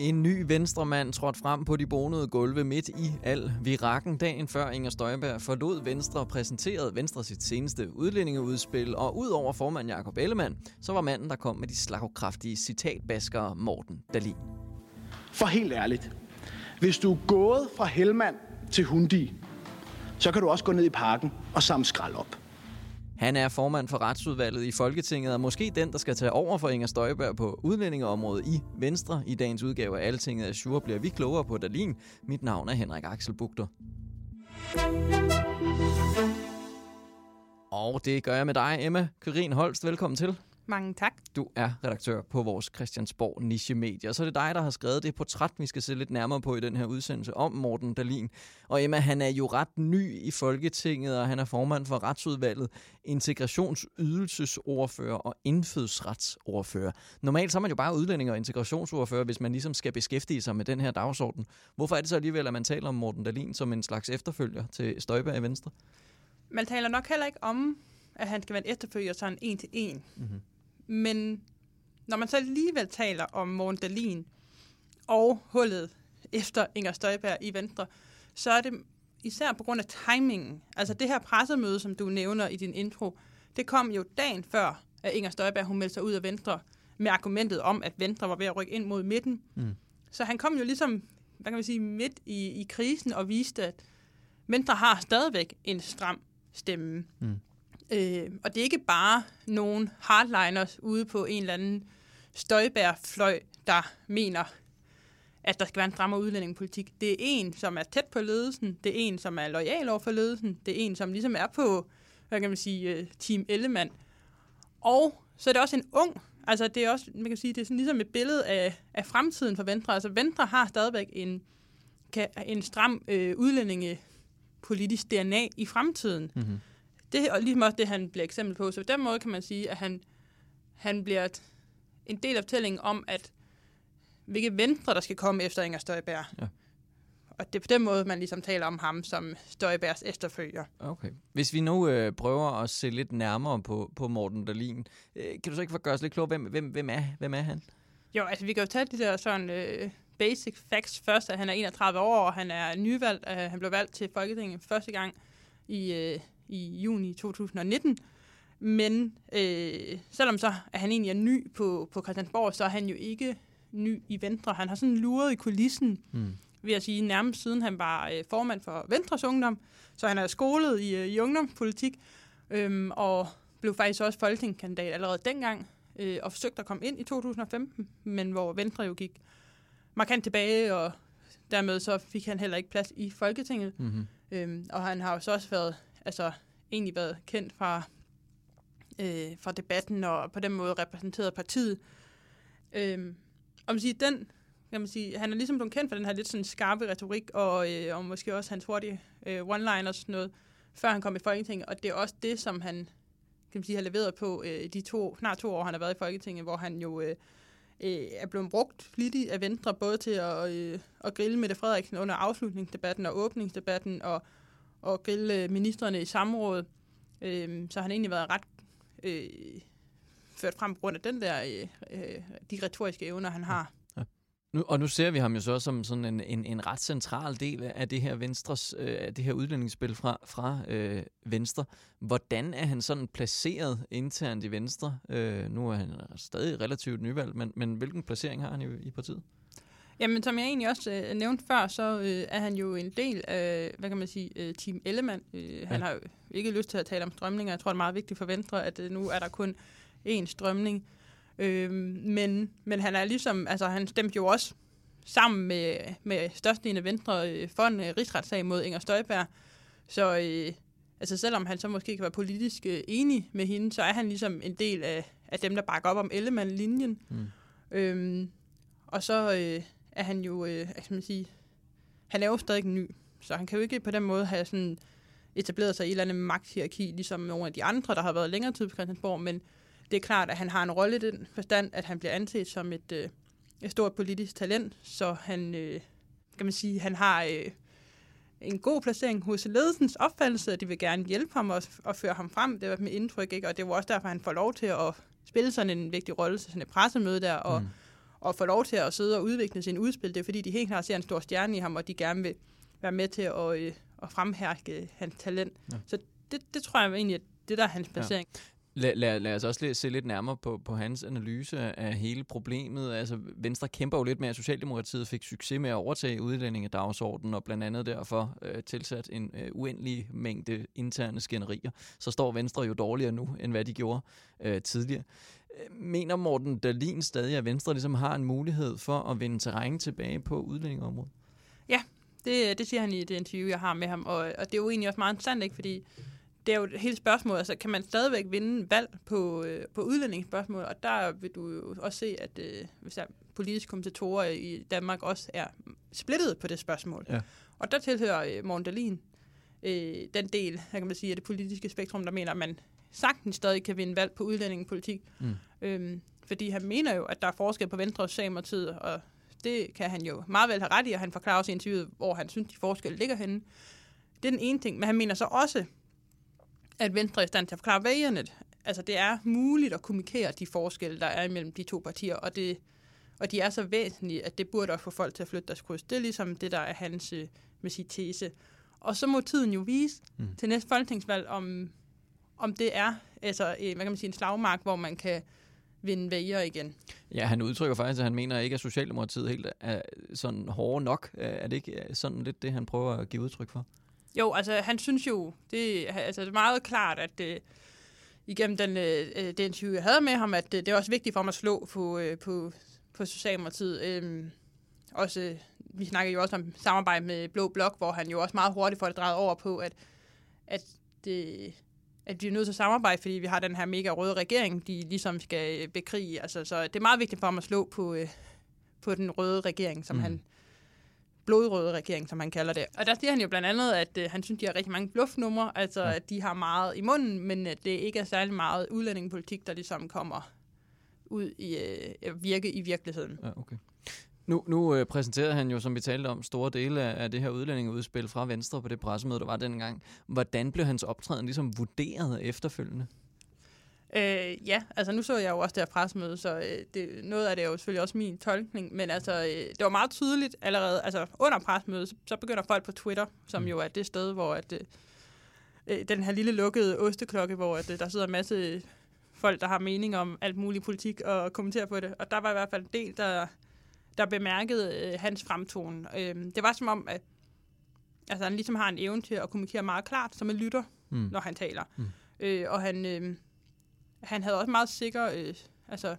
En ny venstremand trådte frem på de bonede gulve midt i al virakken dagen før Inger Støjberg forlod Venstre og præsenterede Venstre sit seneste udlændingeudspil. Og ud over formand Jakob Ellemann, så var manden, der kom med de slagkraftige citatbaskere Morten Dalin. For helt ærligt, hvis du er gået fra Helmand til Hundi, så kan du også gå ned i parken og samle skrald op. Han er formand for retsudvalget i Folketinget, og måske den, der skal tage over for Inger Støjberg på udlændingeområdet i Venstre. I dagens udgave af Altinget af bliver vi klogere på Dalin. Mit navn er Henrik Axel Bugter. Og det gør jeg med dig, Emma Kørin Holst. Velkommen til. Mange tak. Du er redaktør på vores Christiansborg Niche Media, så er det dig, der har skrevet det portræt, vi skal se lidt nærmere på i den her udsendelse om Morten Dalin. Og Emma, han er jo ret ny i Folketinget, og han er formand for Retsudvalget, integrationsydelsesordfører og indfødsretsordfører. Normalt så er man jo bare udlænding og integrationsordfører, hvis man ligesom skal beskæftige sig med den her dagsorden. Hvorfor er det så alligevel, at man taler om Morten Dalin som en slags efterfølger til Støjberg i Venstre? Man taler nok heller ikke om, at han skal være en efterfølger sådan en til en. Mm-hmm. Men når man så alligevel taler om Morten og hullet efter Inger Støjberg i Venstre, så er det især på grund af timingen. Altså det her pressemøde, som du nævner i din intro, det kom jo dagen før, at Inger Støjberg hun meldte sig ud af Venstre med argumentet om, at Venstre var ved at rykke ind mod midten. Mm. Så han kom jo ligesom, hvad kan man sige, midt i, i krisen og viste, at Venstre har stadigvæk en stram stemme. Mm. Øh, og det er ikke bare nogen hardliners ude på en eller anden støjbærfløj, der mener, at der skal være en strammere udlændingepolitik. Det er en, som er tæt på ledelsen. Det er en, som er lojal over for ledelsen. Det er en, som ligesom er på, hvad kan man sige, øh, Team Ellemann. Og så er det også en ung, altså det er også, man kan sige, det er sådan ligesom et billede af, af fremtiden for Venstre. Altså Venstre har stadigvæk en, en stram øh, udlændingepolitisk DNA i fremtiden. Mm-hmm det er ligesom også det, han bliver eksempel på. Så på den måde kan man sige, at han, han bliver en del af fortællingen om, at hvilke venstre, der skal komme efter Inger Støjberg. Ja. Og det er på den måde, man ligesom taler om ham som Støjbergs efterfølger. Okay. Hvis vi nu øh, prøver at se lidt nærmere på, på Morten Dahlin, øh, kan du så ikke få gøre os lidt klogere, hvem, hvem, hvem, er, hvem er han? Jo, altså vi kan jo tage de der sådan øh, basic facts først, at han er 31 år, og han er nyvalgt. Øh, han blev valgt til Folketinget første gang i øh, i juni 2019. Men øh, selvom så er han egentlig er ny på, på Christiansborg, så er han jo ikke ny i Venstre. Han har sådan luret i kulissen, mm. vil jeg sige, nærmest siden han var øh, formand for Venstres Ungdom. Så han er skolet i, øh, i ungdomspolitik, øh, og blev faktisk også folketingskandidat allerede dengang, øh, og forsøgte at komme ind i 2015, men hvor Venstre jo gik markant tilbage, og dermed så fik han heller ikke plads i Folketinget. Mm-hmm. Øhm, og han har jo så også været altså egentlig været kendt fra, øh, fra debatten og på den måde repræsenteret partiet. Øh, og man siger, den, kan man sige, han er ligesom blevet kendt for den her lidt sådan skarpe retorik, og, øh, og måske også hans hurtige øh, one-liners og sådan noget, før han kom i Folketinget, og det er også det, som han kan man sige, har leveret på øh, de to, snart to år, han har været i Folketinget, hvor han jo øh, øh, er blevet brugt flittigt af Venstre, både til at, øh, at grille Mette Frederiksen under afslutningsdebatten og åbningsdebatten, og og grille øh, ministerne i samråd. Øh, så har han egentlig været ret øh, ført frem på grund af den der, øh, øh, de retoriske evner, han har. Ja. Nu, og nu ser vi ham jo så som sådan en, en, en ret central del af det her Venstres, øh, af det her udlændingsspil fra, fra øh, Venstre. Hvordan er han sådan placeret internt i Venstre? Øh, nu er han stadig relativt nyvalgt, men, men hvilken placering har han i, i partiet? Jamen, som jeg egentlig også øh, nævnte før, så øh, er han jo en del af, hvad kan man sige, øh, Team Ellemann. Øh, ja. Han har jo ikke lyst til at tale om strømninger. Jeg tror, det er meget vigtigt for Venstre, at øh, nu er der kun én strømning. Øh, men, men han er ligesom, altså han stemte jo også sammen med, med størstedelen af Venstre øh, for en øh, rigsretssag mod Inger Støjberg. Så øh, altså selvom han så måske kan være politisk øh, enig med hende, så er han ligesom en del af, af dem, der bakker op om Ellemann-linjen. Mm. Øhm, og så øh, er han jo, øh, altså man sige, han er jo stadig ny, så han kan jo ikke på den måde have sådan etableret sig i et eller andet magthierarki, ligesom nogle af de andre, der har været længere tid på Christiansborg, men det er klart, at han har en rolle i den forstand, at han bliver anset som et, øh, et stort politisk talent, så han, øh, kan man sige, han har øh, en god placering hos ledelsens opfattelse, at de vil gerne hjælpe ham og, og føre ham frem. Det var mit indtryk, ikke? og det var også derfor, han får lov til at spille sådan en vigtig rolle til sådan et pressemøde der, og, mm og få lov til at sidde og udvikle sin udspil. Det er fordi, de helt klart ser en stor stjerne i ham, og de gerne vil være med til at, øh, at fremhærke hans talent. Ja. Så det, det tror jeg egentlig, at det der er hans placering. Ja. Lad, lad, lad os også se lidt nærmere på, på hans analyse af hele problemet. Altså, Venstre kæmper jo lidt med, at Socialdemokratiet fik succes med at overtage udlændingedagsordenen, og blandt andet derfor øh, tilsat en øh, uendelig mængde interne skænderier. Så står Venstre jo dårligere nu, end hvad de gjorde øh, tidligere. Mener Morten Dalin stadig, at Venstre ligesom har en mulighed for at vinde terræn tilbage på udlændingeområdet? Ja, det, det siger han i det interview, jeg har med ham, og, og det er jo egentlig også meget interessant, ikke? fordi det er jo et helt spørgsmål, altså kan man stadigvæk vinde valg på, øh, på udlændingsspørgsmål, og der vil du jo også se, at øh, hvis der politiske kommentatorer i Danmark også er splittet på det spørgsmål. Ja. Og der tilhører øh, Morten Dahlin øh, den del, jeg kan man sige, af det politiske spektrum, der mener, at man sagtens stadig kan vinde valg på udlændingepolitik. Mm. Øhm, fordi han mener jo, at der er forskel på Venstre og Socialdemokratiet, og det kan han jo meget vel have ret i, og han forklarer også i interviewet, hvor han synes, de forskelle ligger henne. Det er den ene ting, men han mener så også, at Venstre er i stand til at forklare vælgerne, altså det er muligt at kommunikere de forskelle, der er imellem de to partier, og, det, og de er så væsentlige, at det burde også få folk til at flytte deres kryds. Det er ligesom det, der er hans øh, med sit tese. Og så må tiden jo vise mm. til næste folketingsvalg, om, om det er altså, hvad kan man sige, en slagmark, hvor man kan vinde vælgere igen. Ja, han udtrykker faktisk, at han mener ikke, at Socialdemokratiet helt er sådan hårde nok. Er det ikke sådan lidt det, han prøver at give udtryk for? Jo, altså han synes jo, det, altså, det er meget klart, at øh, igennem den, øh, øh den interview, jeg havde med ham, at øh, det er også vigtigt for ham at slå på, øh, på, på Socialdemokratiet. Øh, også, vi snakker jo også om samarbejde med Blå Blok, hvor han jo også meget hurtigt får det drejet over på, at, at, det, at vi er nødt til at samarbejde, fordi vi har den her mega røde regering, de ligesom skal bekrige. Altså, så det er meget vigtigt for ham at slå på, øh, på den røde regering, som mm. han blodrøde regering, som han kalder det. Og der siger han jo blandt andet, at øh, han synes, de har rigtig mange bluffnumre, altså ja. at de har meget i munden, men at det ikke er særlig meget udlændingepolitik, der ligesom kommer ud i øh, virke i virkeligheden. Ja, okay. Nu, nu øh, præsenterede han jo, som vi talte om, store dele af, af det her udlændingeudspil fra Venstre på det pressemøde, der var dengang. Hvordan blev hans optræden ligesom vurderet efterfølgende? Øh, ja, altså nu så jeg jo også det her pressemøde, så øh, det, noget af det er jo selvfølgelig også min tolkning, men altså øh, det var meget tydeligt allerede, altså under pressemødet, så, så begynder folk på Twitter, som mm. jo er det sted, hvor at, øh, øh, den her lille lukkede osteklokke, hvor at, øh, der sidder en masse folk, der har mening om alt muligt politik og kommenterer på det, og der var i hvert fald en del, der, der bemærkede øh, hans fremtonen. Øh, det var som om, at altså, han ligesom har en evne til at kommunikere meget klart, som en lytter, mm. når han taler. Mm. Øh, og han... Øh, han havde også meget sikker... Øh, altså,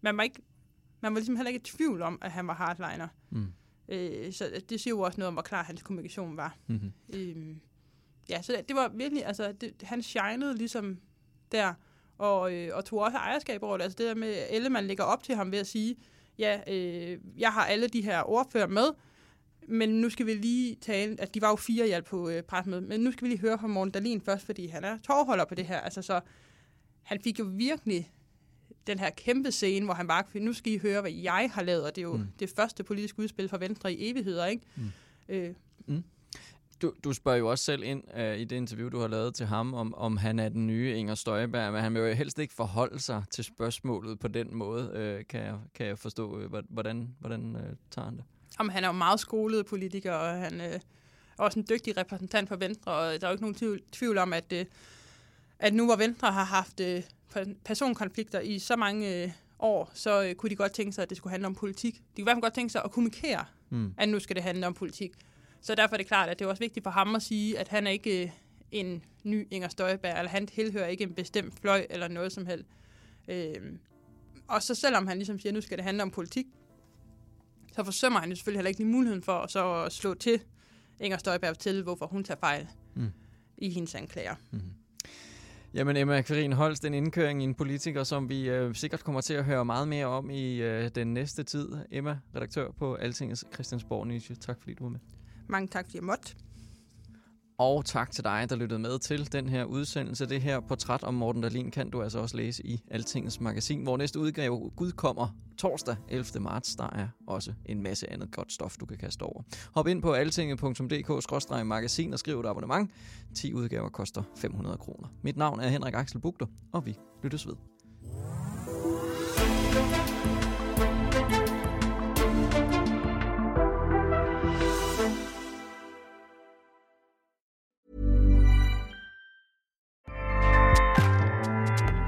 man var, ikke, man var ligesom heller ikke i tvivl om, at han var hardliner. Mm. Øh, så det siger jo også noget om, hvor klar hans kommunikation var. Mm-hmm. Øh, ja, så det, det var virkelig... Altså, det, han shinede ligesom der, og, øh, og tog også ejerskab over det. Altså det der med, at Ellemann lægger op til ham ved at sige, ja, øh, jeg har alle de her ordfører med, men nu skal vi lige tale, at de var jo fire hjælp på øh, pressemødet, men nu skal vi lige høre fra Morten Dalin først, fordi han er tårholder på det her. Altså så han fik jo virkelig den her kæmpe scene, hvor han bare, nu skal I høre, hvad jeg har lavet, og det er jo mm. det første politiske udspil fra Venstre i evigheder, ikke? Mm. Øh. Mm. Du, du spørger jo også selv ind uh, i det interview, du har lavet til ham, om, om han er den nye Inger Støjberg, men han vil jo helst ikke forholde sig til spørgsmålet på den måde, uh, kan, jeg, kan jeg forstå. Uh, hvordan hvordan uh, tager han det? Om han er jo meget skolet politiker, og han uh, er også en dygtig repræsentant for Venstre, og der er jo ikke nogen tvivl, tvivl om, at uh, at nu hvor Venstre har haft øh, personkonflikter i så mange øh, år, så øh, kunne de godt tænke sig, at det skulle handle om politik. De kunne i hvert fald godt tænke sig at kommunikere, mm. at nu skal det handle om politik. Så derfor er det klart, at det er også vigtigt for ham at sige, at han er ikke øh, en ny Inger Støjberg, eller han tilhører ikke en bestemt fløj eller noget som helst. Øh, og så selvom han ligesom siger, at nu skal det handle om politik, så forsømmer han jo selvfølgelig heller ikke lige muligheden for at så slå til Inger Støjberg til, hvorfor hun tager fejl. Mm. i hendes anklager. Mm-hmm. Jamen Emma Kvarin Holst, en indkøring i en politiker, som vi øh, sikkert kommer til at høre meget mere om i øh, den næste tid. Emma, redaktør på Altingets Christiansborg Nyhedsje. Tak fordi du var med. Mange tak, fordi jeg måtte. Og tak til dig, der lyttede med til den her udsendelse. Det her portræt om Morten Dahlin kan du altså også læse i Altingets magasin, hvor næste udgave udkommer torsdag 11. marts. Der er også en masse andet godt stof, du kan kaste over. Hop ind på altinget.dk-magasin og skriv et abonnement. 10 udgaver koster 500 kroner. Mit navn er Henrik Axel Bugter, og vi lyttes ved.